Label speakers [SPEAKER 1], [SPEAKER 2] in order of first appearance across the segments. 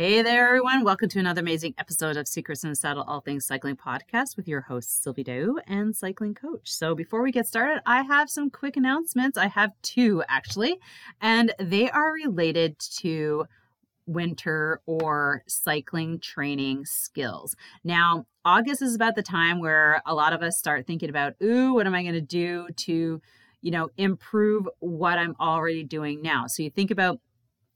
[SPEAKER 1] Hey there, everyone. Welcome to another amazing episode of Secrets in the Saddle All Things Cycling podcast with your host, Sylvie Dow and cycling coach. So, before we get started, I have some quick announcements. I have two actually, and they are related to winter or cycling training skills. Now, August is about the time where a lot of us start thinking about, ooh, what am I going to do to, you know, improve what I'm already doing now? So, you think about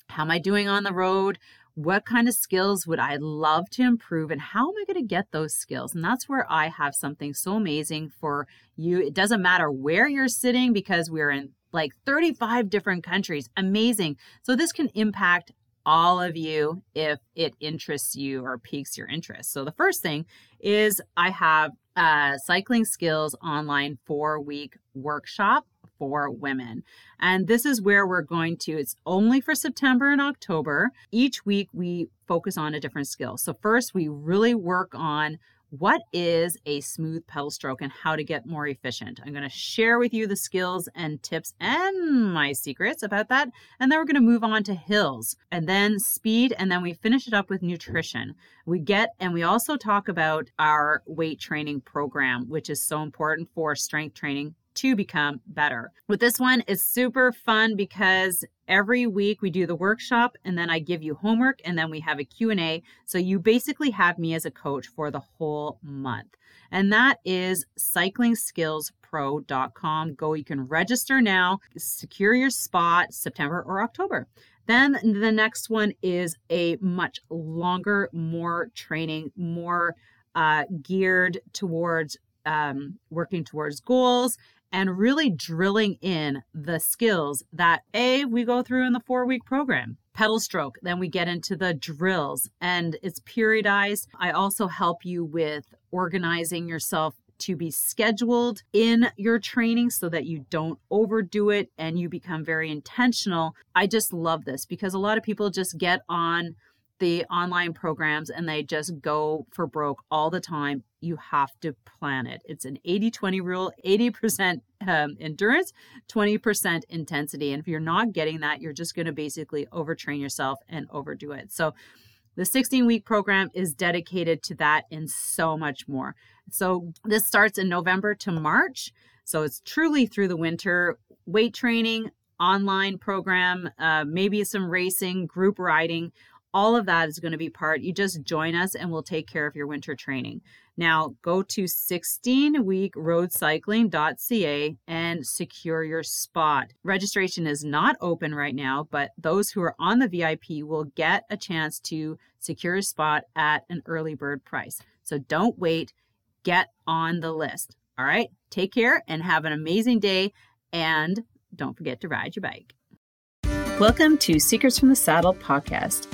[SPEAKER 1] how am I doing on the road? What kind of skills would I love to improve and how am I going to get those skills? And that's where I have something so amazing for you. It doesn't matter where you're sitting because we're in like 35 different countries. Amazing. So this can impact all of you if it interests you or piques your interest. So the first thing is I have a cycling skills online 4 week workshop for women. And this is where we're going to, it's only for September and October. Each week we focus on a different skill. So, first, we really work on what is a smooth pedal stroke and how to get more efficient. I'm going to share with you the skills and tips and my secrets about that. And then we're going to move on to hills and then speed. And then we finish it up with nutrition. We get, and we also talk about our weight training program, which is so important for strength training to become better. With this one, it's super fun because every week we do the workshop and then I give you homework and then we have a Q&A. So you basically have me as a coach for the whole month. And that is cyclingskillspro.com. Go, you can register now, secure your spot September or October. Then the next one is a much longer, more training, more uh, geared towards um, working towards goals and really drilling in the skills that A, we go through in the four week program. Pedal stroke, then we get into the drills and it's periodized. I also help you with organizing yourself to be scheduled in your training so that you don't overdo it and you become very intentional. I just love this because a lot of people just get on the online programs and they just go for broke all the time. You have to plan it. It's an 80 20 rule 80% um, endurance, 20% intensity. And if you're not getting that, you're just going to basically overtrain yourself and overdo it. So, the 16 week program is dedicated to that and so much more. So, this starts in November to March. So, it's truly through the winter weight training, online program, uh, maybe some racing, group riding all of that is going to be part. You just join us and we'll take care of your winter training. Now go to 16weekroadcycling.ca and secure your spot. Registration is not open right now, but those who are on the VIP will get a chance to secure a spot at an early bird price. So don't wait, get on the list. All right, take care and have an amazing day. And don't forget to ride your bike. Welcome to Secrets from the Saddle podcast.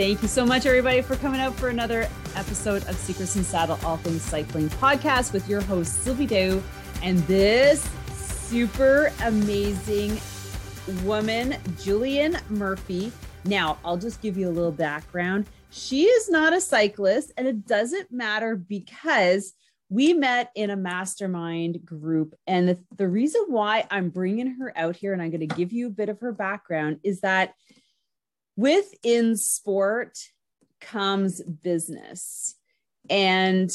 [SPEAKER 1] Thank you so much, everybody, for coming out for another episode of Secrets in Saddle All Things Cycling podcast with your host, Sylvie Dow, and this super amazing woman, Jillian Murphy. Now, I'll just give you a little background. She is not a cyclist, and it doesn't matter because we met in a mastermind group. And the, the reason why I'm bringing her out here and I'm going to give you a bit of her background is that within sport comes business. And,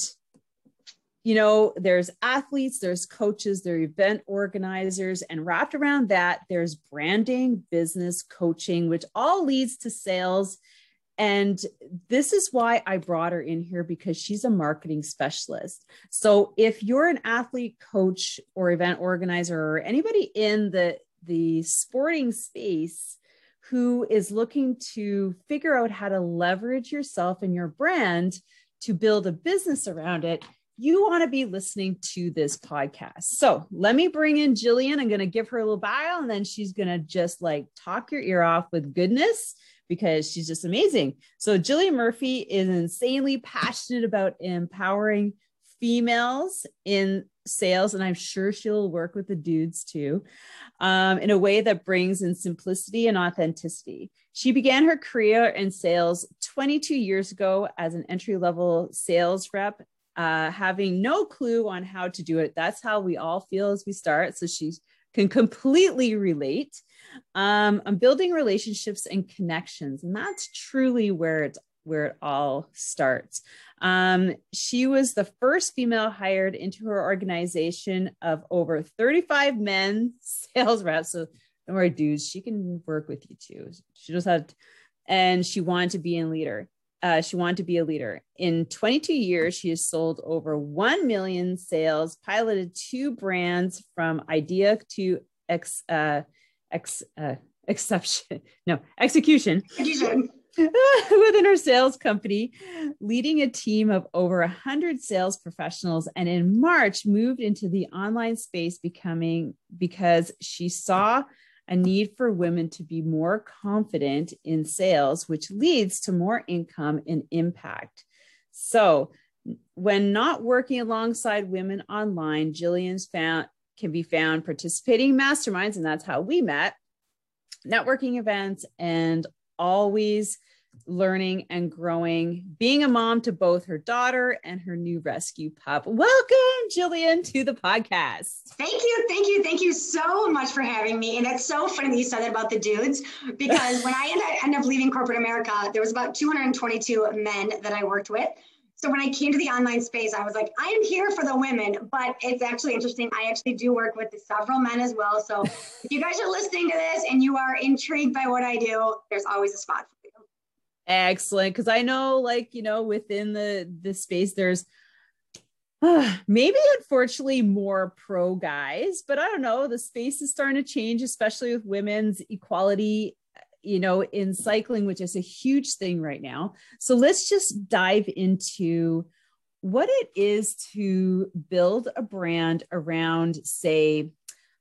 [SPEAKER 1] you know, there's athletes, there's coaches, there event organizers, and wrapped around that, there's branding, business, coaching, which all leads to sales. And this is why I brought her in here because she's a marketing specialist. So if you're an athlete, coach, or event organizer, or anybody in the, the sporting space, who is looking to figure out how to leverage yourself and your brand to build a business around it, you want to be listening to this podcast. So let me bring in Jillian. I'm going to give her a little bio and then she's going to just like talk your ear off with goodness because she's just amazing. So Jillian Murphy is insanely passionate about empowering females in sales, and I'm sure she'll work with the dudes too, um, in a way that brings in simplicity and authenticity. She began her career in sales 22 years ago as an entry level sales rep, uh, having no clue on how to do it. That's how we all feel as we start. So she can completely relate. Um, I'm building relationships and connections, and that's truly where it's where it all starts. Um, she was the first female hired into her organization of over 35 men sales reps. So don't worry, dudes, she can work with you too. She just had, and she wanted to be a leader. Uh, she wanted to be a leader. In 22 years, she has sold over 1 million sales, piloted two brands from idea to ex, uh, ex, uh, exception, no, execution. within her sales company, leading a team of over 100 sales professionals. And in March, moved into the online space, becoming because she saw a need for women to be more confident in sales, which leads to more income and impact. So, when not working alongside women online, Jillian's found can be found participating in masterminds, and that's how we met, networking events, and always learning and growing, being a mom to both her daughter and her new rescue pup. Welcome, Jillian, to the podcast.
[SPEAKER 2] Thank you. Thank you. Thank you so much for having me. And it's so funny that you said that about the dudes because when I ended up leaving corporate America, there was about 222 men that I worked with. So when I came to the online space, I was like, I am here for the women, but it's actually interesting. I actually do work with several men as well. So if you guys are listening to this and you are intrigued by what I do, there's always a spot for you.
[SPEAKER 1] Excellent. Because I know, like, you know, within the the space, there's uh, maybe unfortunately more pro guys, but I don't know. The space is starting to change, especially with women's equality, you know, in cycling, which is a huge thing right now. So let's just dive into what it is to build a brand around, say,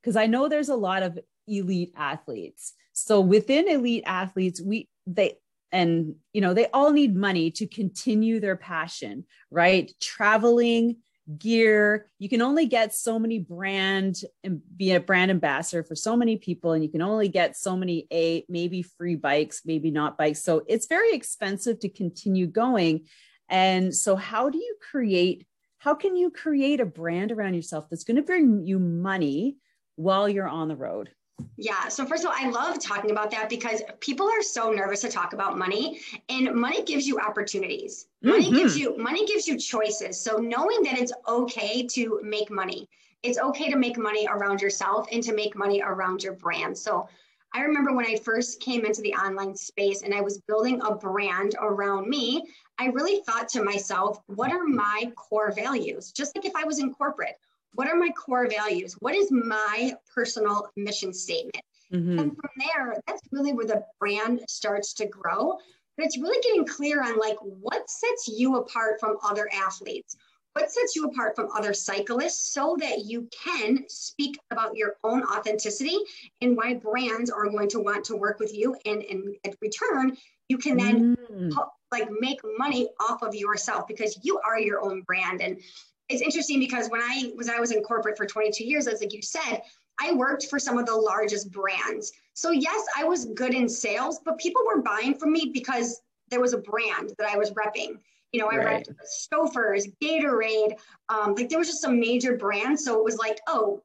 [SPEAKER 1] because I know there's a lot of elite athletes. So within elite athletes, we they and you know they all need money to continue their passion right traveling gear. You can only get so many brand and be a brand ambassador for so many people and you can only get so many a maybe free bikes maybe not bikes. So it's very expensive to continue going. And so how do you create how can you create a brand around yourself that's going to bring you money while you're on the road
[SPEAKER 2] yeah. So first of all, I love talking about that because people are so nervous to talk about money and money gives you opportunities. Money mm-hmm. gives you money gives you choices. So knowing that it's okay to make money. It's okay to make money around yourself and to make money around your brand. So I remember when I first came into the online space and I was building a brand around me, I really thought to myself, what are my core values? Just like if I was in corporate, what are my core values? What is my personal mission statement? Mm-hmm. And from there, that's really where the brand starts to grow. But it's really getting clear on like what sets you apart from other athletes, what sets you apart from other cyclists so that you can speak about your own authenticity and why brands are going to want to work with you. And, in return, you can then mm. like make money off of yourself because you are your own brand. And it's interesting because when I was I was in corporate for 22 years, as like you said, I worked for some of the largest brands. So yes, I was good in sales, but people were buying from me because there was a brand that I was repping. You know, I right. repped Stouffer's, Gatorade, um, like there was just some major brands. So it was like, oh,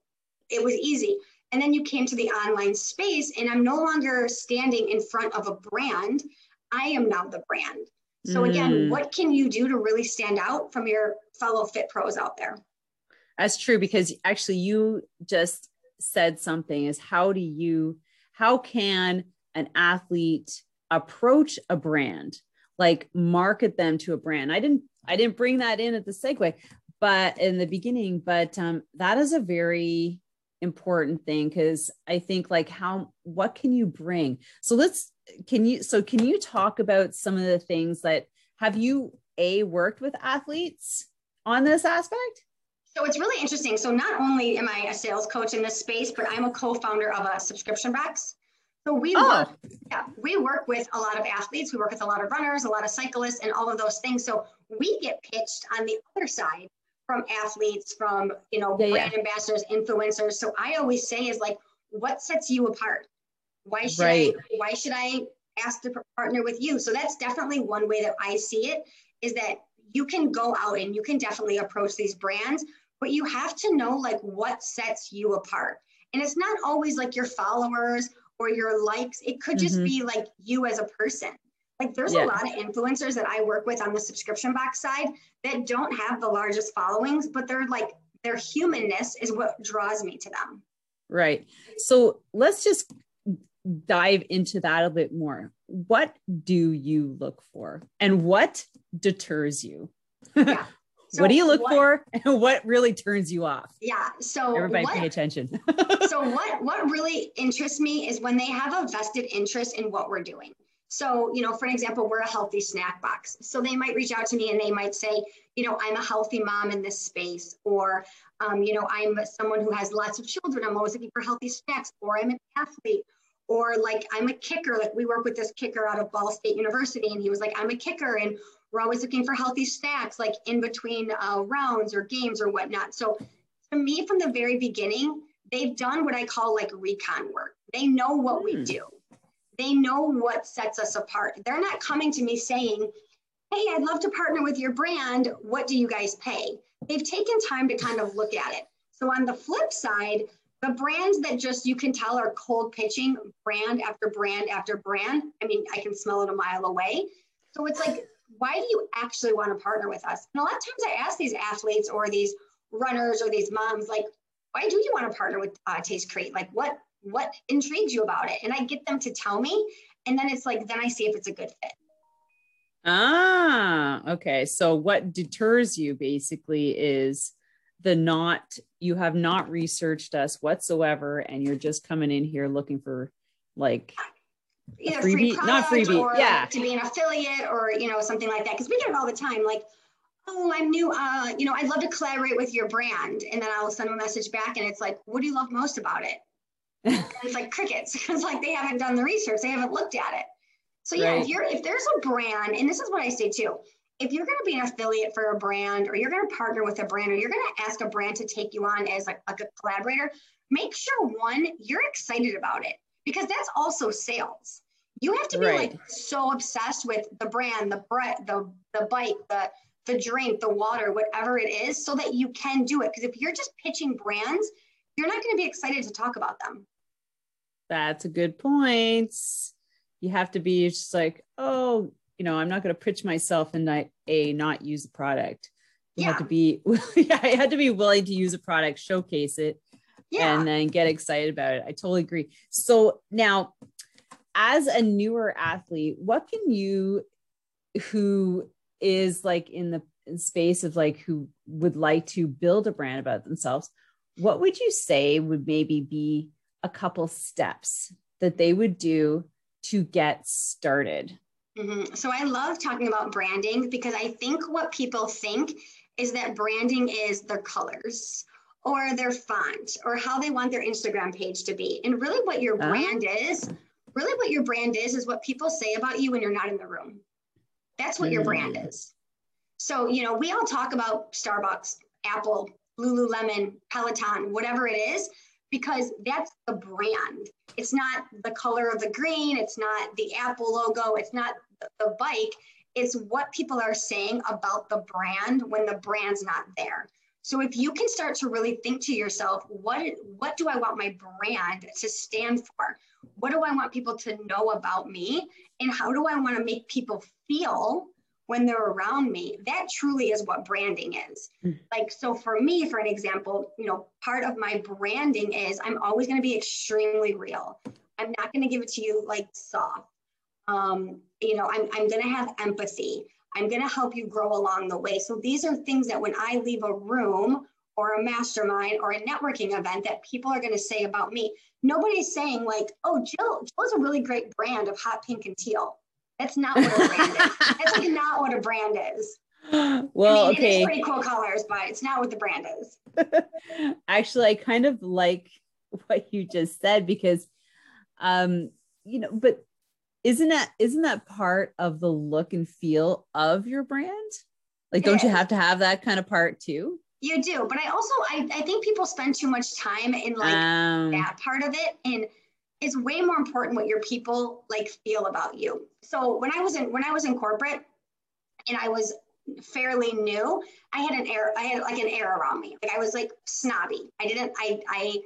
[SPEAKER 2] it was easy. And then you came to the online space, and I'm no longer standing in front of a brand. I am now the brand. So again, mm. what can you do to really stand out from your fellow fit pros out there?
[SPEAKER 1] That's true because actually you just said something is how do you how can an athlete approach a brand like market them to a brand i didn't i didn't bring that in at the segue but in the beginning but um, that is a very important thing because I think like how what can you bring? So let's can you so can you talk about some of the things that have you a worked with athletes on this aspect?
[SPEAKER 2] So it's really interesting. So not only am I a sales coach in this space, but I'm a co-founder of a subscription box. So we oh. work, yeah, we work with a lot of athletes. We work with a lot of runners, a lot of cyclists, and all of those things. So we get pitched on the other side from athletes, from you know, yeah, brand yeah. ambassadors, influencers. So I always say is like, what sets you apart? Why should right. I? Why should I ask to partner with you? So that's definitely one way that I see it. Is that you can go out and you can definitely approach these brands, but you have to know like what sets you apart. And it's not always like your followers or your likes. It could just mm-hmm. be like you as a person. Like there's yeah. a lot of influencers that I work with on the subscription box side that don't have the largest followings, but they're like their humanness is what draws me to them.
[SPEAKER 1] Right. So let's just dive into that a bit more. What do you look for and what deters you? Yeah. So what do you look what, for and what really turns you off?
[SPEAKER 2] Yeah. So
[SPEAKER 1] everybody what, pay attention.
[SPEAKER 2] so what what really interests me is when they have a vested interest in what we're doing. So, you know, for example, we're a healthy snack box. So they might reach out to me and they might say, you know, I'm a healthy mom in this space, or, um, you know, I'm someone who has lots of children. I'm always looking for healthy snacks, or I'm an athlete, or like I'm a kicker. Like we work with this kicker out of Ball State University, and he was like, I'm a kicker, and we're always looking for healthy snacks like in between uh, rounds or games or whatnot. So to me, from the very beginning, they've done what I call like recon work. They know what we hmm. do. They know what sets us apart. They're not coming to me saying, Hey, I'd love to partner with your brand. What do you guys pay? They've taken time to kind of look at it. So on the flip side, the brands that just you can tell are cold pitching brand after brand after brand. I mean, I can smell it a mile away. So it's like why do you actually want to partner with us? And a lot of times I ask these athletes or these runners or these moms, like, why do you want to partner with uh, Taste Crate? Like, what what intrigues you about it? And I get them to tell me, and then it's like, then I see if it's a good fit.
[SPEAKER 1] Ah, okay. So what deters you basically is the not you have not researched us whatsoever, and you're just coming in here looking for like
[SPEAKER 2] freebie, free not freebie, or yeah, like to be an affiliate or you know something like that. Because we get it all the time, like, oh, I'm new. Uh, you know, I'd love to collaborate with your brand, and then I'll send a message back, and it's like, what do you love most about it? it's like crickets. it's like they haven't done the research, they haven't looked at it. So yeah, right. if you're if there's a brand, and this is what I say too. If you're going to be an affiliate for a brand, or you're going to partner with a brand, or you're going to ask a brand to take you on as like, like a collaborator, make sure one, you're excited about it because that's also sales. You have to be right. like so obsessed with the brand, the bread, the the bike, the the drink, the water, whatever it is, so that you can do it. Because if you're just pitching brands, you're not going to be excited to talk about them.
[SPEAKER 1] That's a good point. You have to be just like, oh, you know, I'm not going to pitch myself and not a not use the product. You yeah. have to be, yeah, I had to be willing to use a product, showcase it, yeah. and then get excited about it. I totally agree. So now, as a newer athlete, what can you, who is like in the space of like who would like to build a brand about themselves, what would you say would maybe be a couple steps that they would do to get started?
[SPEAKER 2] Mm-hmm. So I love talking about branding because I think what people think is that branding is their colors or their font or how they want their Instagram page to be. And really, what your uh-huh. brand is, really, what your brand is, is what people say about you when you're not in the room. That's what mm. your brand mm. is. So, you know, we all talk about Starbucks, Apple, Lululemon, Peloton, whatever it is, because that's the brand. It's not the color of the green, it's not the Apple logo, it's not the bike. It's what people are saying about the brand when the brand's not there. So if you can start to really think to yourself, what what do I want my brand to stand for? What do I want people to know about me? And how do I want to make people feel when they're around me? That truly is what branding is. Mm. Like so for me, for an example, you know, part of my branding is I'm always going to be extremely real. I'm not going to give it to you like soft. Um, you know, I'm, I'm going to have empathy. I'm going to help you grow along the way. So these are things that when I leave a room or a mastermind or a networking event that people are going to say about me. Nobody's saying like, "Oh, Jill, Jill is a really great brand of hot pink and teal." That's not what a brand is. That's like not what a brand is.
[SPEAKER 1] Well,
[SPEAKER 2] I mean,
[SPEAKER 1] okay.
[SPEAKER 2] It's pretty cool colors, but it's not what the brand is.
[SPEAKER 1] Actually, I kind of like what you just said because, um, you know, but isn't that isn't that part of the look and feel of your brand? Like, don't you have to have that kind of part too?
[SPEAKER 2] You do, but I also I, I think people spend too much time in like
[SPEAKER 1] Um,
[SPEAKER 2] that part of it and it's way more important what your people like feel about you. So when I was in when I was in corporate and I was fairly new, I had an air I had like an air around me. Like I was like snobby. I didn't I I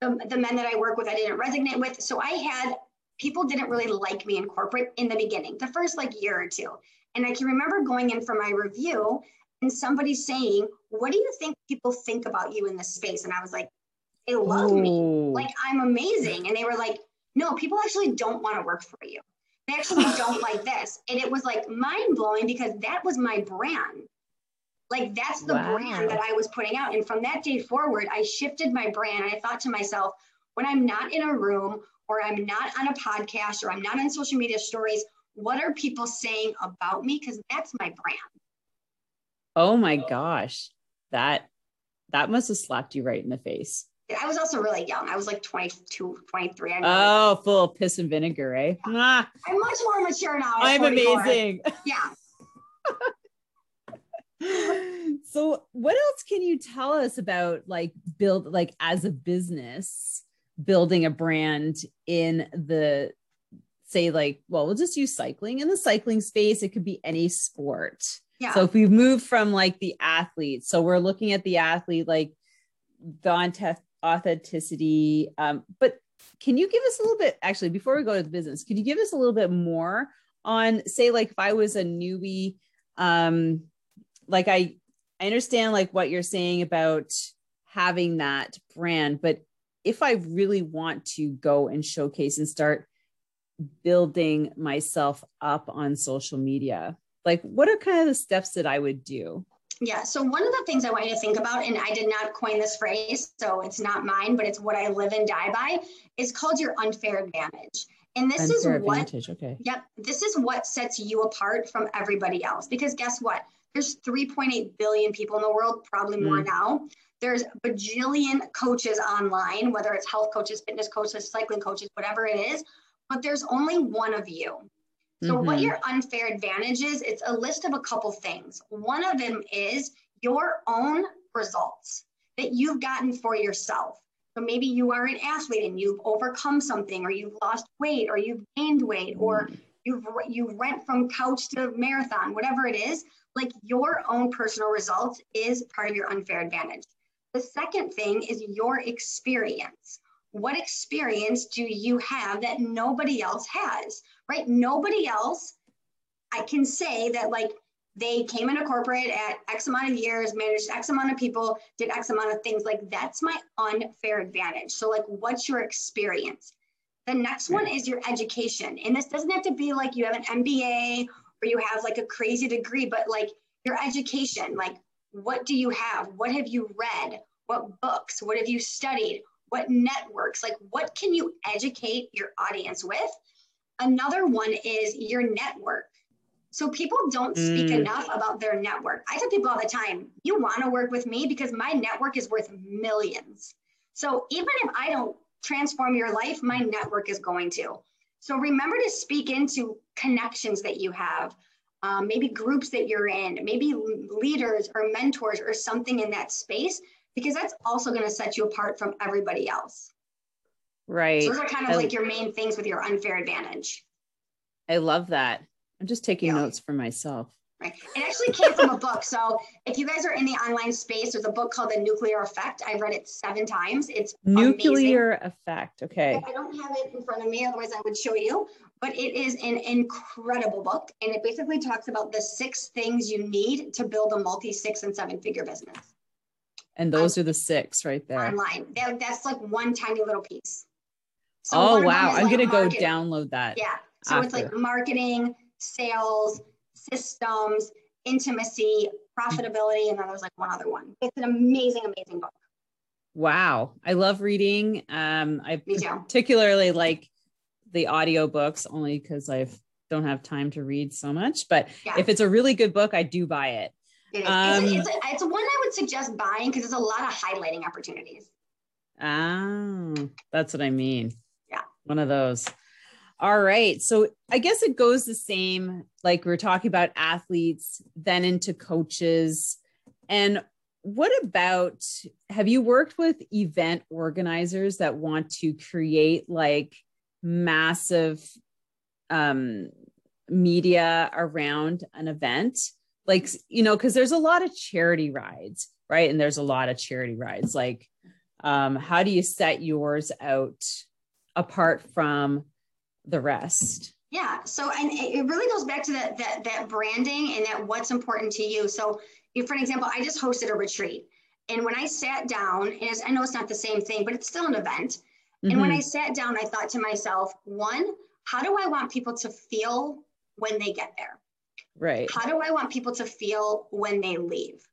[SPEAKER 2] the, the men that I work with I didn't resonate with. So I had people didn't really like me in corporate in the beginning, the first like year or two. And I can remember going in for my review and somebody saying, What do you think people think about you in this space? And I was like, They love me. Like I'm amazing. And they were like, No, people actually don't want to work for you. They actually don't like this. And it was like mind blowing because that was my brand. Like that's the
[SPEAKER 1] Wow.
[SPEAKER 2] brand that I was putting out. And from that day forward, I shifted my brand. And I thought to myself, when I'm not in a room or I'm not on a podcast or I'm not on social media stories, what are people saying about me? Because that's my brand.
[SPEAKER 1] oh my gosh, that that must have slapped you right in the face.
[SPEAKER 2] I was also really young. I was like 22, 23. I'm,
[SPEAKER 1] Oh, full of piss and vinegar, eh? Ah,
[SPEAKER 2] I'm much more mature now.
[SPEAKER 1] I'm
[SPEAKER 2] 44.
[SPEAKER 1] amazing.
[SPEAKER 2] Yeah.
[SPEAKER 1] so what else can you tell us about like build like as a business building a brand in the say like well we'll just use cycling in the cycling space it could be any sport
[SPEAKER 2] Yeah.
[SPEAKER 1] so if we move from like the athlete so we're looking at the athlete like the authenticity um but can you give us a little bit actually before we go to the business could you give us a little bit more on say like if i was a newbie um like i i understand like what you're saying about having that brand but if i really want to go and showcase and start building myself up on social media like what are kind of the steps that i would do
[SPEAKER 2] Yeah. So one of the things I want you to think about, and I did not coin this phrase, so it's not mine, but it's what I live and die by, is called your unfair advantage. And this is what
[SPEAKER 1] okay
[SPEAKER 2] Yep. This is what sets you apart from everybody else. Because guess what? There's 3.8 billion people in the world, probably more
[SPEAKER 1] Mm.
[SPEAKER 2] now. There's bajillion coaches online, whether it's health coaches, fitness coaches, cycling coaches, whatever it is, but there's only one of you. So what
[SPEAKER 1] Mhm.
[SPEAKER 2] your unfair advantage is, it's a list of a couple things. One of them is your own results that you've gotten for yourself. So maybe you are an athlete and you've overcome something or you've lost weight or you've gained weight or mm. you've you went from couch to marathon, whatever it is, like your own personal results is part of your unfair advantage. The second thing is your experience. What experience do you have that nobody else has? Right? Nobody else I can say that like they came into corporate at X amount of years, managed X amount of people, did X amount of things. Like that's my unfair advantage. So, like, what's your experience? The next one is your education. And this doesn't have to be like you have an MBA or you have like a crazy degree, but like your education, like, what do you have? What have you read? What books? What have you studied? What networks? Like, what can you educate your audience with? Another one is your network. So people don't speak
[SPEAKER 1] Mm.
[SPEAKER 2] enough about their network. I tell people all the time, you want to work with me because my network is worth millions. So even if I don't transform your life, my network is going to. So remember to speak into connections that you have, um, maybe groups that you're in, maybe leaders or mentors or something in that space, because that's also going to set you apart from everybody else.
[SPEAKER 1] right
[SPEAKER 2] So those are kind of
[SPEAKER 1] I-
[SPEAKER 2] like your main things with your unfair advantage.
[SPEAKER 1] i love that i'm just taking
[SPEAKER 2] Yeah.
[SPEAKER 1] notes for myself
[SPEAKER 2] Right. It actually came from a book. So if you guys are in the online space, there's a book called The Nuclear Effect. I've read it seven times. It's amazing.
[SPEAKER 1] nuclear effect okay
[SPEAKER 2] I don't have it in front of me, otherwise I would show you. But it is an incredible book, and it basically talks about the six things you need to build a multi six and seven figure business
[SPEAKER 1] and those um, are the six right there
[SPEAKER 2] online. That, that's like one tiny little piece. So
[SPEAKER 1] oh
[SPEAKER 2] one of them
[SPEAKER 1] wow i'm
[SPEAKER 2] like
[SPEAKER 1] gonna go download that
[SPEAKER 2] Yeah. So it's like marketing, sales, systems, intimacy, profitability, and then there's like one other one. It's an amazing, amazing book.
[SPEAKER 1] Wow. I love reading. Um, I particularly like the audiobooks only because I don't have time to read so much. But yeah. if it's a really good book, I do buy it.
[SPEAKER 2] It is. Um, it's, it's, it's one I would suggest buying because there's a lot of highlighting opportunities.
[SPEAKER 1] Ah, that's what I mean.
[SPEAKER 2] Yeah.
[SPEAKER 1] One of those. All right. So I guess it goes the same. Like we're talking about athletes, then into coaches. And what about have you worked with event organizers that want to create like massive um, media around an event? Like, you know, because there's a lot of charity rides, right? And there's a lot of charity rides. Like, um, how do you set yours out apart from the rest?
[SPEAKER 2] Yeah. So, and it really goes back to that that that branding and that what's important to you. So, for an example, I just hosted a retreat. And when I sat down, and I know it's not the same thing, but it's still an event. Mm-hmm. And when mm-hmm. I sat down, I thought to myself, one, how do I want people to feel when they get there?
[SPEAKER 1] Right.
[SPEAKER 2] How do I want people to feel when they leave?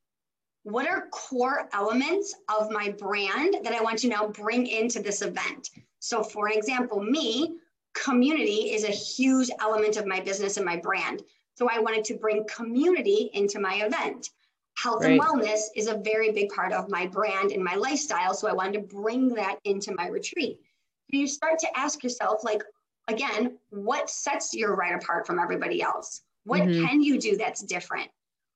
[SPEAKER 2] What are core elements of my brand that I want to now bring into this event? So, for example, me, community is a huge element of my business and my brand. So, I wanted to bring community into my event. Health right. and wellness is a very big part of my brand and my lifestyle. So I wanted to bring that into my retreat. So you start to ask yourself, like, again, what sets your right apart from everybody else? What mm-hmm. can you do that's different?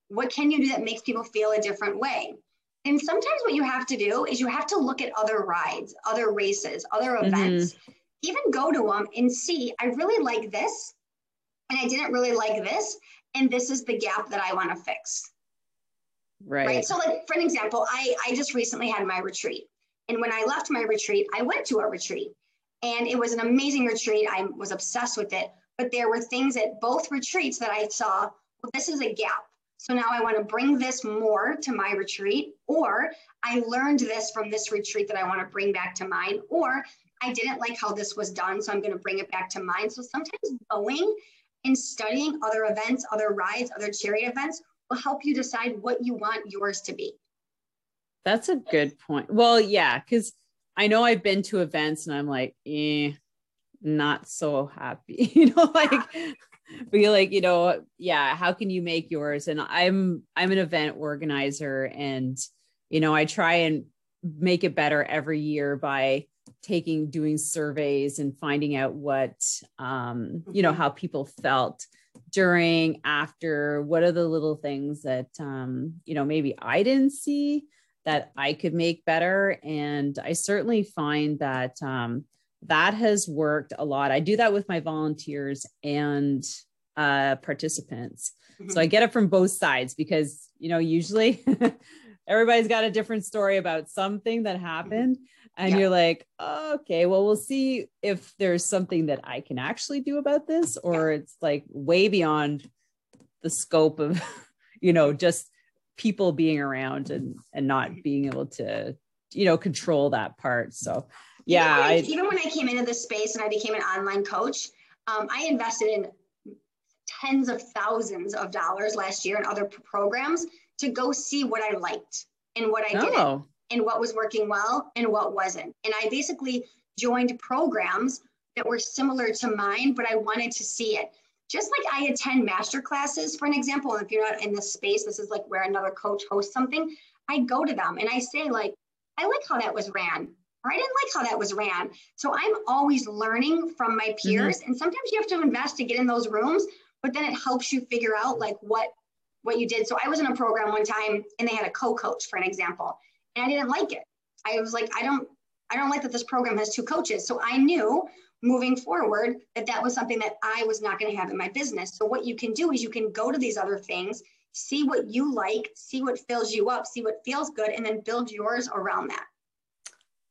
[SPEAKER 2] What can you do that makes people feel a different way? And sometimes what you have to do is you have to look at other rides, other races, other mm-hmm. events, mm-hmm. Even go to them and see, I really like this, and I didn't really like this, and this is the gap that I want to fix.
[SPEAKER 1] Right. right.
[SPEAKER 2] So, like for an example, I I just recently had my retreat, and when I left my retreat, I went to a retreat, and it was an amazing retreat. I was obsessed with it, but there were things at both retreats that I saw. Well, this is a gap. So now I want to bring this more to my retreat, or I learned this from this retreat that I want to bring back to mine, or I didn't like how this was done, so I'm going to bring it back to mine. So sometimes going and studying other events, other rides, other charity events will help you decide what you want yours to be.
[SPEAKER 1] That's a good point. Well, yeah, because I know I've been to events and I'm like, eh, not so happy. you know, like be like, you know, yeah, how can you make yours? And I'm I'm an event organizer and you know, I try and make it better every year by taking doing surveys and finding out what um you know mm-hmm. how people felt during, after, what are the little things that, um, you know, maybe I didn't see that I could make better. And I certainly find that um, that has worked a lot. I do that with my volunteers and uh, participants. Mm-hmm. So I get it from both sides because, you know, usually everybody's got a different story about something that happened. Mm-hmm and yeah. you're like okay well we'll see if there's something that i can actually do about this or yeah. it's like way beyond the scope of you know just people being around and and not being able to you know control that part so yeah
[SPEAKER 2] even when I, I, even when I came into this space and i became an online coach um, i invested in tens of thousands of dollars last year in other programs to go see what i liked and what i oh. didn't and what was working well and what wasn't. And I basically joined programs that were similar to mine, but I wanted to see it. Just like I attend master classes, for an example, if you're not in this space, this is like where another coach hosts something. I go to them and I say, like, I like how that was ran, or I didn't like how that was ran. So I'm always learning from my mm-hmm. peers. Mm-hmm. And sometimes you have to invest to get in those rooms, but then it helps you figure out like what what you did. So I was in a program one time and they had a co-coach, for an example and I didn't like it. I was like, I don't, I don't like that this program has two coaches. So I knew moving forward that that was something that I was not going to have in my business. So what you can do is you can go to these other things, see what you like, see what fills you up, see what feels good, and then build yours around that.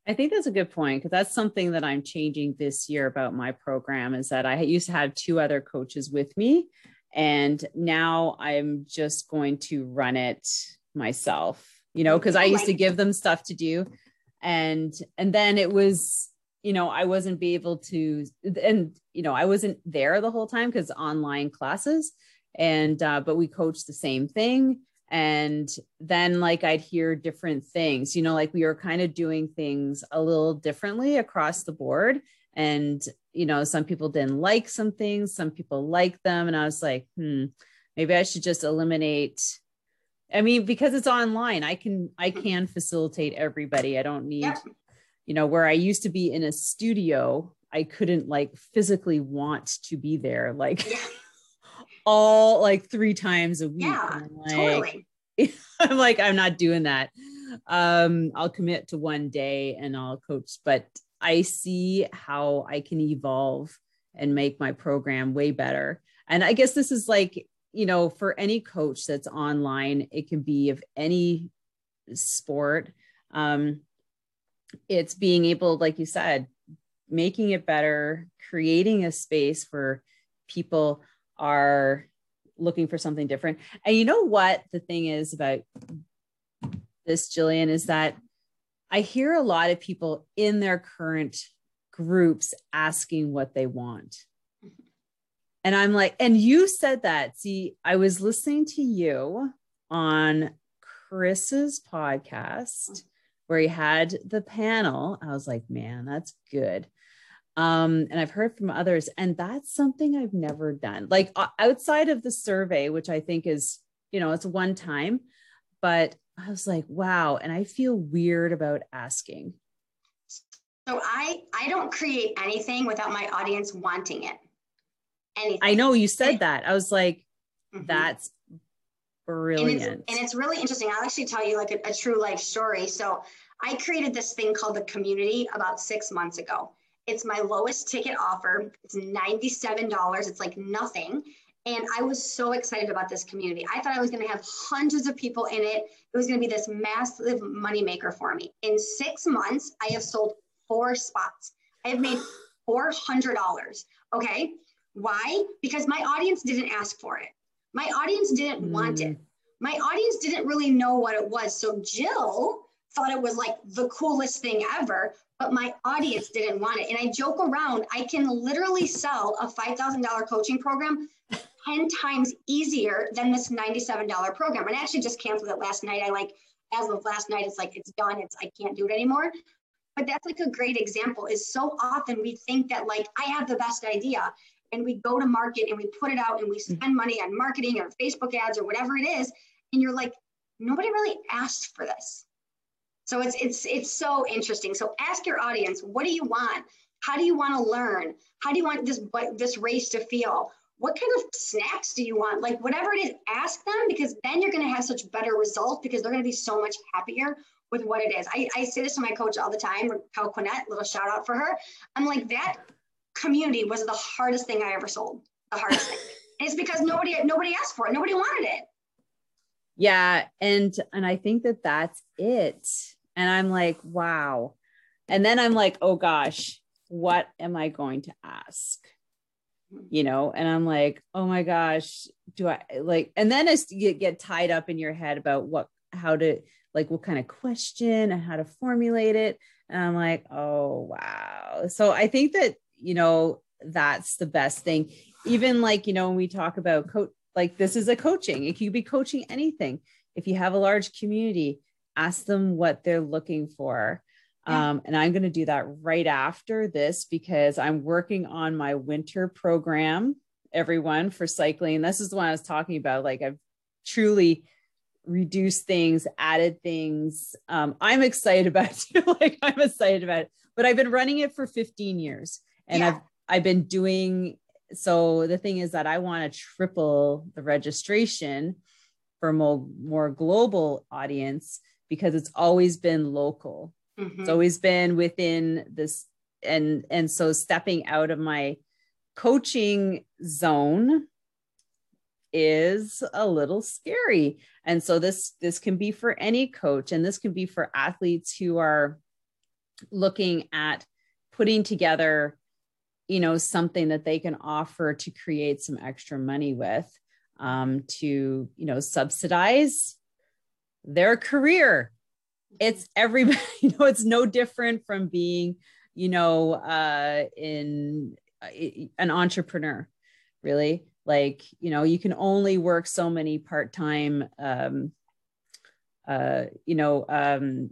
[SPEAKER 1] I think that's a good point because that's something that I'm changing this year about my program is that I used to have two other coaches with me and now I'm just going to run it myself you know, because I used to give them stuff to do. And and then it was, you know, I wasn't be able to and you know, I wasn't there the whole time because online classes. and uh, but we coached the same thing and then like i'd hear different things you know like we were kind of doing things a little differently across the board and you know some people didn't like some things some people like them and i was like hmm maybe i should just eliminate i mean because it's online i can i can facilitate everybody i don't need yep. you know where i used to be in a studio i couldn't like physically want to be there like all like three times a week.
[SPEAKER 2] Yeah,
[SPEAKER 1] like,
[SPEAKER 2] totally.
[SPEAKER 1] I'm like, I'm not doing that. Um, I'll commit to one day and I'll coach, but I see how I can evolve and make my program way better. And I guess this is like, you know, for any coach that's online, it can be of any sport. Um, it's being able, like you said, making it better, creating a space for people are looking for something different. And you know what the thing is about this, Jillian, is that I hear a lot of people in their current groups asking what they want. And I'm like, and you said that. See, I was listening to you on Chris's podcast where he had the panel. I was like, man, that's good um, and I've heard from others, and that's something I've never done. Like outside of the survey, which I think is, you know, it's one time, but I was like, wow, and I feel weird about asking.
[SPEAKER 2] So I I don't create anything without my audience wanting it.
[SPEAKER 1] Anything. I know you said that. I was like, mm-hmm. that's brilliant.
[SPEAKER 2] And it's, and it's, really interesting. I'll actually tell you like a, a true life story. So I created this thing called the community about six months ago it's my lowest ticket offer. It's $97. It's like nothing. And I was so excited about this community. I thought I was going to have hundreds of people in it. It was going to be this massive moneymaker for me. In six months, I have sold four spots. I have made $400. Okay. Why? Because my audience didn't ask for it. My audience didn't mm. want it. Mm. My audience didn't really know what it was. So Jill thought it was like the coolest thing ever but my audience didn't want it. And I joke around, I can literally sell a $5,000 coaching program 10 times easier than this $97 program. And I actually just canceled it last night. I like, as of last night, it's like, it's done. It's, I can't do it anymore. But that's like a great example is so often we think that like, I have the best idea and we go to market and we put it out and we mm. spend money on marketing or Facebook ads or whatever it is. And you're like, nobody really asked for this. So it's it's it's so interesting. So ask your audience, what do you want? How do you want to learn? How do you want this this race to feel? What kind of snacks do you want? Like whatever it is, ask them because then you're going to have such better results because they're going to be so much happier with what it is. I, I say this to my coach all the time, Cal Quinnett, little shout out for her. I'm like, that community was the hardest thing I ever sold. The hardest thing. And it's because nobody nobody asked for it. Nobody wanted it.
[SPEAKER 1] Yeah, and and I think that that's it and I'm like, wow. And then I'm like, oh gosh, what am I going to ask? Mm-hmm. You know, and I'm like, oh my gosh, do I like, and then as you get tied up in your head about what, how to, like, what kind of question and how to formulate it. And I'm like, oh, wow. So I think that, you know, that's the best thing. Even like, you know, when we talk about coach, like this is a coaching, it could be coaching anything. If you have a large community, ask them what they're looking for. Yeah. Um, and I'm going to do that right after this because I'm working on my winter program, everyone for cycling. This is the one I was talking about. Like I've truly reduced things, added things. Um, I'm excited about it. like I'm excited about it, but I've been running it for 15 years and yeah. I've, I've been doing, so the thing is that I want to triple the registration for more, more global audience because it's always been local. Mm-hmm. It's always been within this and and so stepping out of my coaching zone is a little scary. And so this this can be for any coach and this can be for athletes who are looking at putting together you know something that they can offer to create some extra money with um, to you know subsidize their career. It's everybody, you know, it's no different from being, you know, uh, in uh, an entrepreneur, really. like you know you can only work so many part-time um uh you know um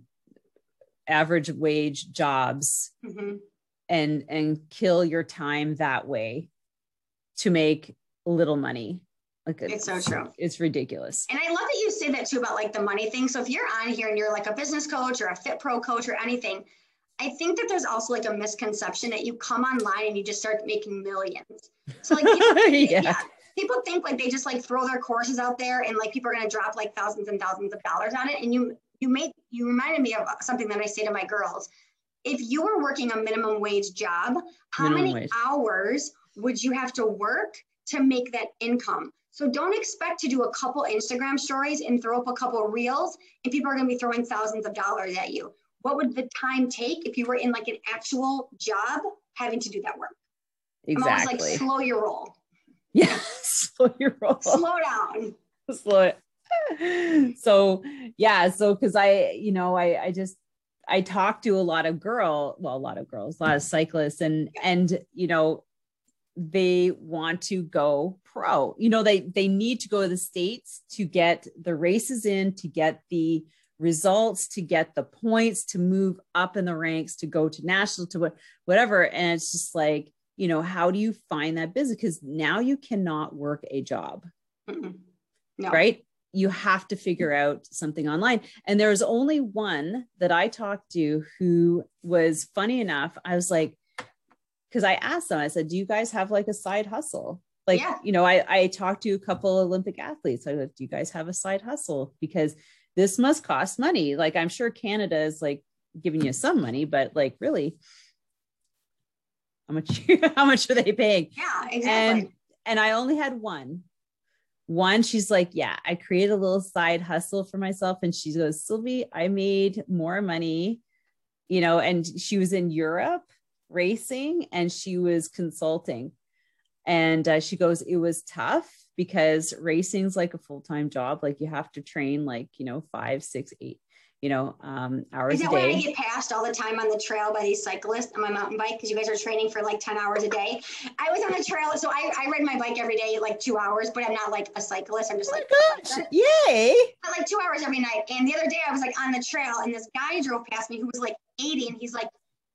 [SPEAKER 1] average wage jobs mm-hmm. And and kill your time that way to make little money
[SPEAKER 2] like it's, it's, so true.
[SPEAKER 1] It's ridiculous.
[SPEAKER 2] And I love that you say that too about like the money thing. So if you're on here and you're like a business coach or a fit pro coach or anything, I think that there's also like a misconception that you come online and you just start making millions. So like people, yeah. yeah. people think like they just like throw their courses out there and like people are gonna drop like thousands and thousands of dollars on it. And you you made you reminded me of something that I say to my girls. If you were working a minimum wage job, how minimum many wage. hours would you have to work to make that income? So don't expect to do a couple Instagram stories and throw up a couple reels and people are going to be throwing thousands of dollars at you. What would the time take if you were in like an actual job having to do that work? Exactly. I'm always like slow your roll.
[SPEAKER 1] Yeah, slow your roll.
[SPEAKER 2] Slow down.
[SPEAKER 1] Slow it. So yeah, so because I, you know, I I just I talk to a lot of girl, well, a lot of girls, a lot of mm-hmm. cyclists, and and you know, they want to go pro. You know they they need to go to the states to get the races in to get the results to get the points to move up in the ranks to go to national to what whatever. And it's just like you know how do you find that business? Because now you cannot work a job. Mm-hmm. No. right you have to figure out something online. And there was only one that i talked to who was funny enough. I was like because i asked them i said do you guys have like a side hustle? Like yeah. you know i i talked to a couple olympic athletes. I like do you guys have a side hustle? Because this must cost money. Like i'm sure canada is like giving you some money but like really how much how much are they paying?
[SPEAKER 2] Yeah exactly.
[SPEAKER 1] And and i only had one one she's like yeah i created a little side hustle for myself and she goes sylvie i made more money you know and she was in europe racing and she was consulting and uh, she goes, it was tough because racing's like a full time job. Like you have to train like, you know, five, six, eight, you know, um, hours
[SPEAKER 2] Is
[SPEAKER 1] that.
[SPEAKER 2] Why I get passed all the time on the trail by these cyclists on my mountain bike because you guys are training for like 10 hours a day. I was on the trail. So I, I ride my bike every day, like two hours, but I'm not like a cyclist. I'm just oh like,
[SPEAKER 1] gosh, yay.
[SPEAKER 2] But like two hours every night. And the other day I was like on the trail and this guy drove past me who was like 80 and he's like,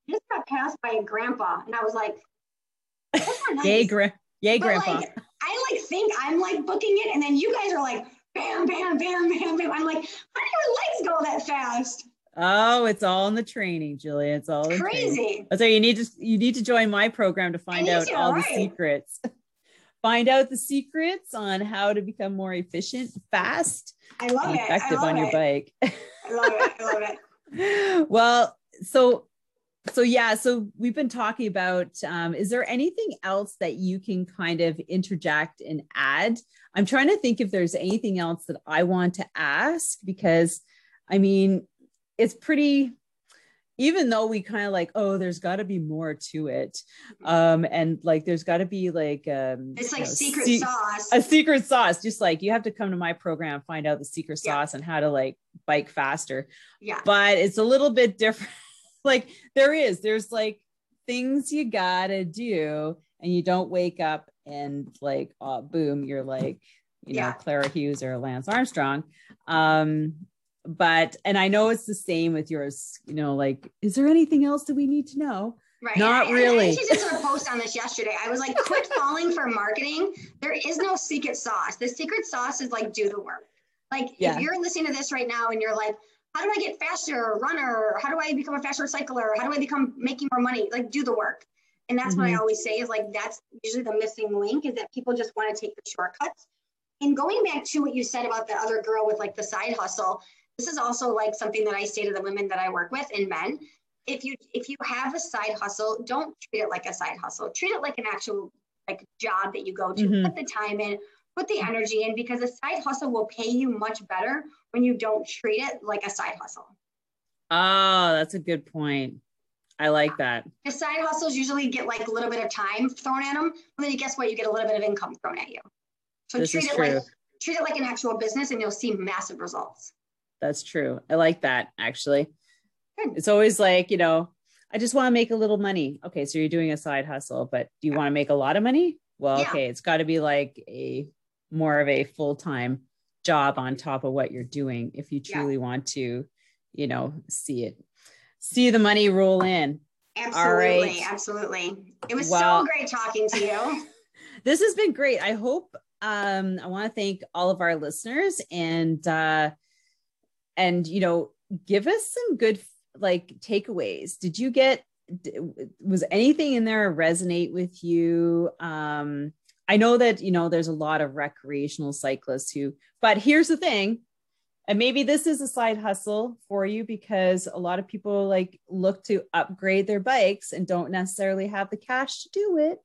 [SPEAKER 2] just got passed by a grandpa. And I was like,
[SPEAKER 1] nice. Yay, gra- yay, grandpa.
[SPEAKER 2] Like, I like think I'm like booking it, and then you guys are like bam, bam, bam, bam, bam. I'm like, how go that fast?
[SPEAKER 1] Oh, it's all in the training, Julia. It's all
[SPEAKER 2] it's crazy.
[SPEAKER 1] So you need to you need to join my program to find out to, all right. the secrets. find out the secrets on how to become more efficient, fast,
[SPEAKER 2] I love it.
[SPEAKER 1] effective on
[SPEAKER 2] it.
[SPEAKER 1] your bike.
[SPEAKER 2] I love it. I love
[SPEAKER 1] it. well, so so yeah so we've been talking about um, is there anything else that you can kind of interject and add i'm trying to think if there's anything else that i want to ask because i mean it's pretty even though we kind of like oh there's got to be more to it um and like there's got to be like um
[SPEAKER 2] it's like know, secret se- sauce.
[SPEAKER 1] a secret sauce. Just like you have to come to my program find out the secret sauce yeah. and how to like bike faster.
[SPEAKER 2] Yeah.
[SPEAKER 1] But it's a little bit different. Like there is there's like things you gotta do and you don't wake up and like uh, boom you're like you yeah. know clara hughes or lance armstrong. Um but and i know it's the same with yours you know like is there anything else that we need to know
[SPEAKER 2] Right.
[SPEAKER 1] Not
[SPEAKER 2] and,
[SPEAKER 1] really.
[SPEAKER 2] I actually just a post on this yesterday. I was like, quit falling for marketing. There is no secret sauce. The secret sauce is like do the work. Like yeah. if you're listening to this right now and you're like, how do I get faster runner? How do I become a faster cycler? How do I become making more money? Like do the work. And that's mm-hmm. what I mm-hmm. always say is like, that's usually the missing link is that people just want to take the shortcuts. And going back to what you said about the other girl with like the side hustle, this is also like something that I say to the women that I work with and men. If you if you have a side hustle, don't treat it like a side hustle. Treat it like an actual like job that you go to. Mm-hmm. Put the time in, put the energy in because a side hustle will pay you much better when you don't treat it like a side hustle.
[SPEAKER 1] Oh, that's a good point. I like that.
[SPEAKER 2] The side hustles usually get like a little bit of time thrown at them, and then you guess what? You get a little bit of income thrown at you. So this treat it true. like treat it like an actual business, and you'll see massive results.
[SPEAKER 1] That's true. I like that actually. Good. It's always like you know, I just want to make a little money. Okay, so you're doing a side hustle, but do you yeah. want to make a lot of money? well, yeah. okay, it's got to be like a more of a full time job on top of what you're doing if you truly yeah. want to, you know, see it, see the money roll in.
[SPEAKER 2] Absolutely, absolutely. It was well, so great talking to you.
[SPEAKER 1] this has been great. I hope um I want to thank all of our listeners and uh and you know, give us some good like takeaways. Did you get was anything in there resonate with you? Um I know that you know there's a lot of recreational cyclists who but here's the thing and maybe this is a side hustle for you because a lot of people like look to upgrade their bikes and don't necessarily have the cash to do it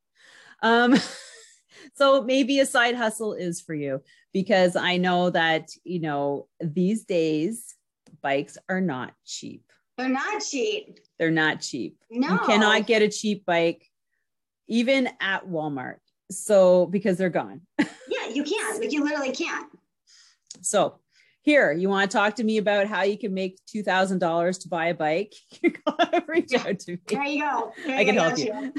[SPEAKER 1] um, so maybe a side hustle is for you because i know that you know these days bikes are not cheap
[SPEAKER 2] they're not cheap
[SPEAKER 1] they're not cheap
[SPEAKER 2] no
[SPEAKER 1] you cannot get a cheap bike even at walmart so because they're gone
[SPEAKER 2] yeah you can't like you literally can't
[SPEAKER 1] so here, you want to talk to me about how you can make two thousand dollars to buy a bike?
[SPEAKER 2] Reach out to me. There you go. There I
[SPEAKER 1] can help you. you.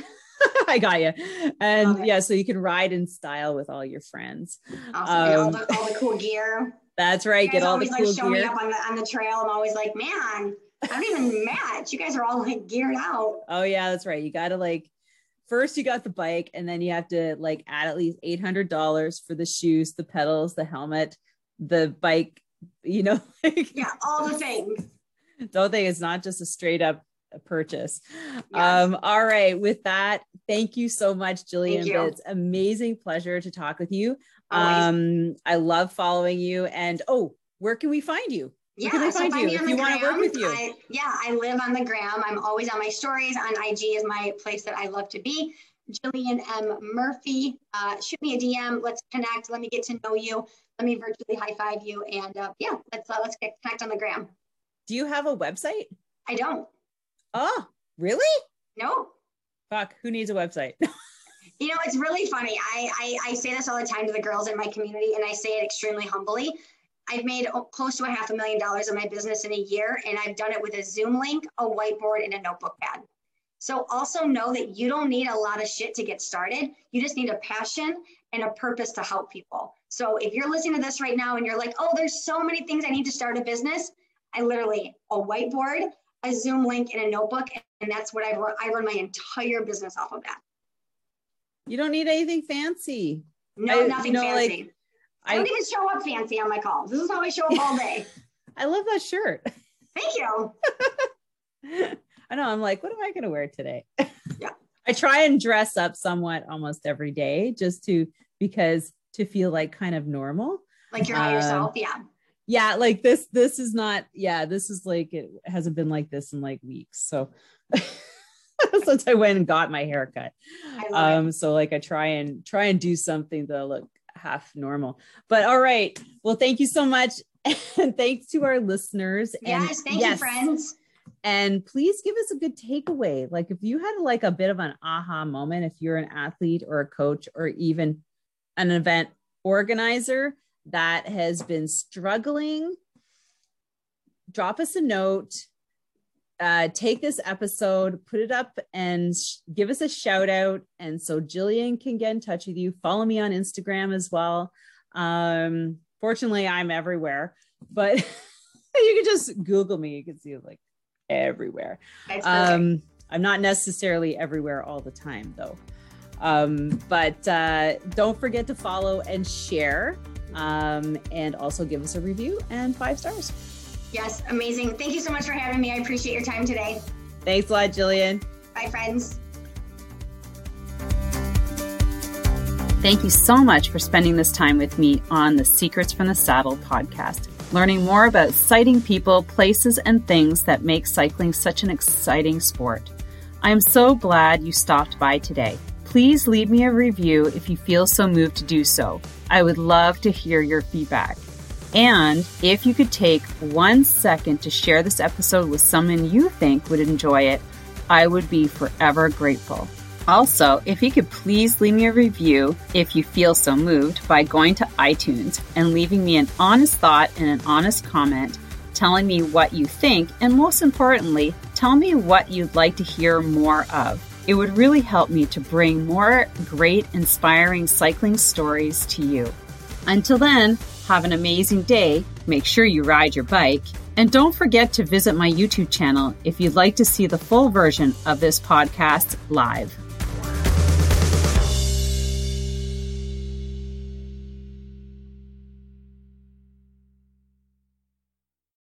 [SPEAKER 1] I got you. And yeah, so you can ride in style with all your friends.
[SPEAKER 2] Awesome. Um, all, the, all the cool gear.
[SPEAKER 1] That's right. Get all the cool
[SPEAKER 2] like, show
[SPEAKER 1] gear.
[SPEAKER 2] me up on the on the trail. I'm always like, man, I don't even match. You guys are all like geared out.
[SPEAKER 1] Oh yeah, that's right. You got to like first you got the bike and then you have to like add at least $800 for the shoes, the pedals, the helmet, the bike you know
[SPEAKER 2] like, yeah all the things
[SPEAKER 1] don't think it's not just a straight up purchase yes. um all right with that thank you so much jillian it's amazing pleasure to talk with you um i love following you and oh where can we find you
[SPEAKER 2] where yeah,
[SPEAKER 1] find you if you want to work with you?
[SPEAKER 2] I, yeah, I live on the gram. I'm always on my stories. On IG is my place that I love to be. Jillian M. Murphy. Uh, shoot me a DM. Let's connect. Let me get to know you let me virtually high five you. And uh, yeah, let's uh, let's get connect on the gram.
[SPEAKER 1] Do you have a website?
[SPEAKER 2] I don't.
[SPEAKER 1] Oh, really?
[SPEAKER 2] No.
[SPEAKER 1] Fuck. Who needs a website?
[SPEAKER 2] you know, it's really funny. I, I I say this all the time to the girls in my community, and I say it extremely humbly. I've made close to a half a million dollars in my business in a year, and I've done it with a Zoom link, a whiteboard, and a notebook pad. So also know that you don't need a lot of shit to get started. You just need a passion and a purpose to help people. So if you're listening to this right now and you're like, oh, there's so many things I need to start a business, I literally a whiteboard, a Zoom link, in a notebook, and that's what I run. I run my entire business off of that.
[SPEAKER 1] You don't need anything fancy.
[SPEAKER 2] No, I, nothing you know, fancy. Like, I, I don't even show up fancy on my calls. This is how I show up all day.
[SPEAKER 1] I love that shirt.
[SPEAKER 2] Thank you.
[SPEAKER 1] I know. I'm like, what am I going to wear today?
[SPEAKER 2] Yeah.
[SPEAKER 1] I try and dress up somewhat almost every day just to because to feel like kind of normal.
[SPEAKER 2] Like you're um, yourself. Yeah.
[SPEAKER 1] Yeah. Like this, this is not, yeah, this is like, it hasn't been like this in like weeks. So since I went and got my haircut. Um, it. so like I try and try and do something to look half normal. But all right. Well, thank you so much. And thanks to our listeners.
[SPEAKER 2] Yes, and thank yes, you, friends.
[SPEAKER 1] And please give us a good takeaway. Like if you had like a bit of an aha moment, if you're an athlete or a coach or even an event organizer that has been struggling, drop us a note. Uh, take this episode, put it up, and sh- give us a shout out. And so Jillian can get in touch with you. Follow me on Instagram as well. Um, fortunately, I'm everywhere, but you can just Google me. You can see like everywhere. Um, I'm not necessarily everywhere all the time, though. Um, but uh, don't forget to follow and share, um, and also give us a review and five stars.
[SPEAKER 2] Yes, amazing. Thank you so much for having me. I appreciate your time today.
[SPEAKER 1] Thanks a lot, Jillian.
[SPEAKER 2] Bye, friends.
[SPEAKER 1] Thank you so much for spending this time with me on the Secrets from the Saddle podcast, learning more about sighting people, places, and things that make cycling such an exciting sport. I am so glad you stopped by today please leave me a review if you feel so moved to do so. I would love to hear your feedback. And if you could take one second to share this episode with someone you think would enjoy it, I would be forever grateful. Also, if you could please leave me a review if you feel so moved by going to iTunes and leaving me an honest thought and an honest comment telling me what you think, and most importantly, tell me what you'd like to hear more of. It would really help me to bring more great, inspiring cycling stories to you. Until then, have an amazing day. Make sure you ride your bike. And don't forget to visit my YouTube channel if you'd like to see the full version of this podcast live.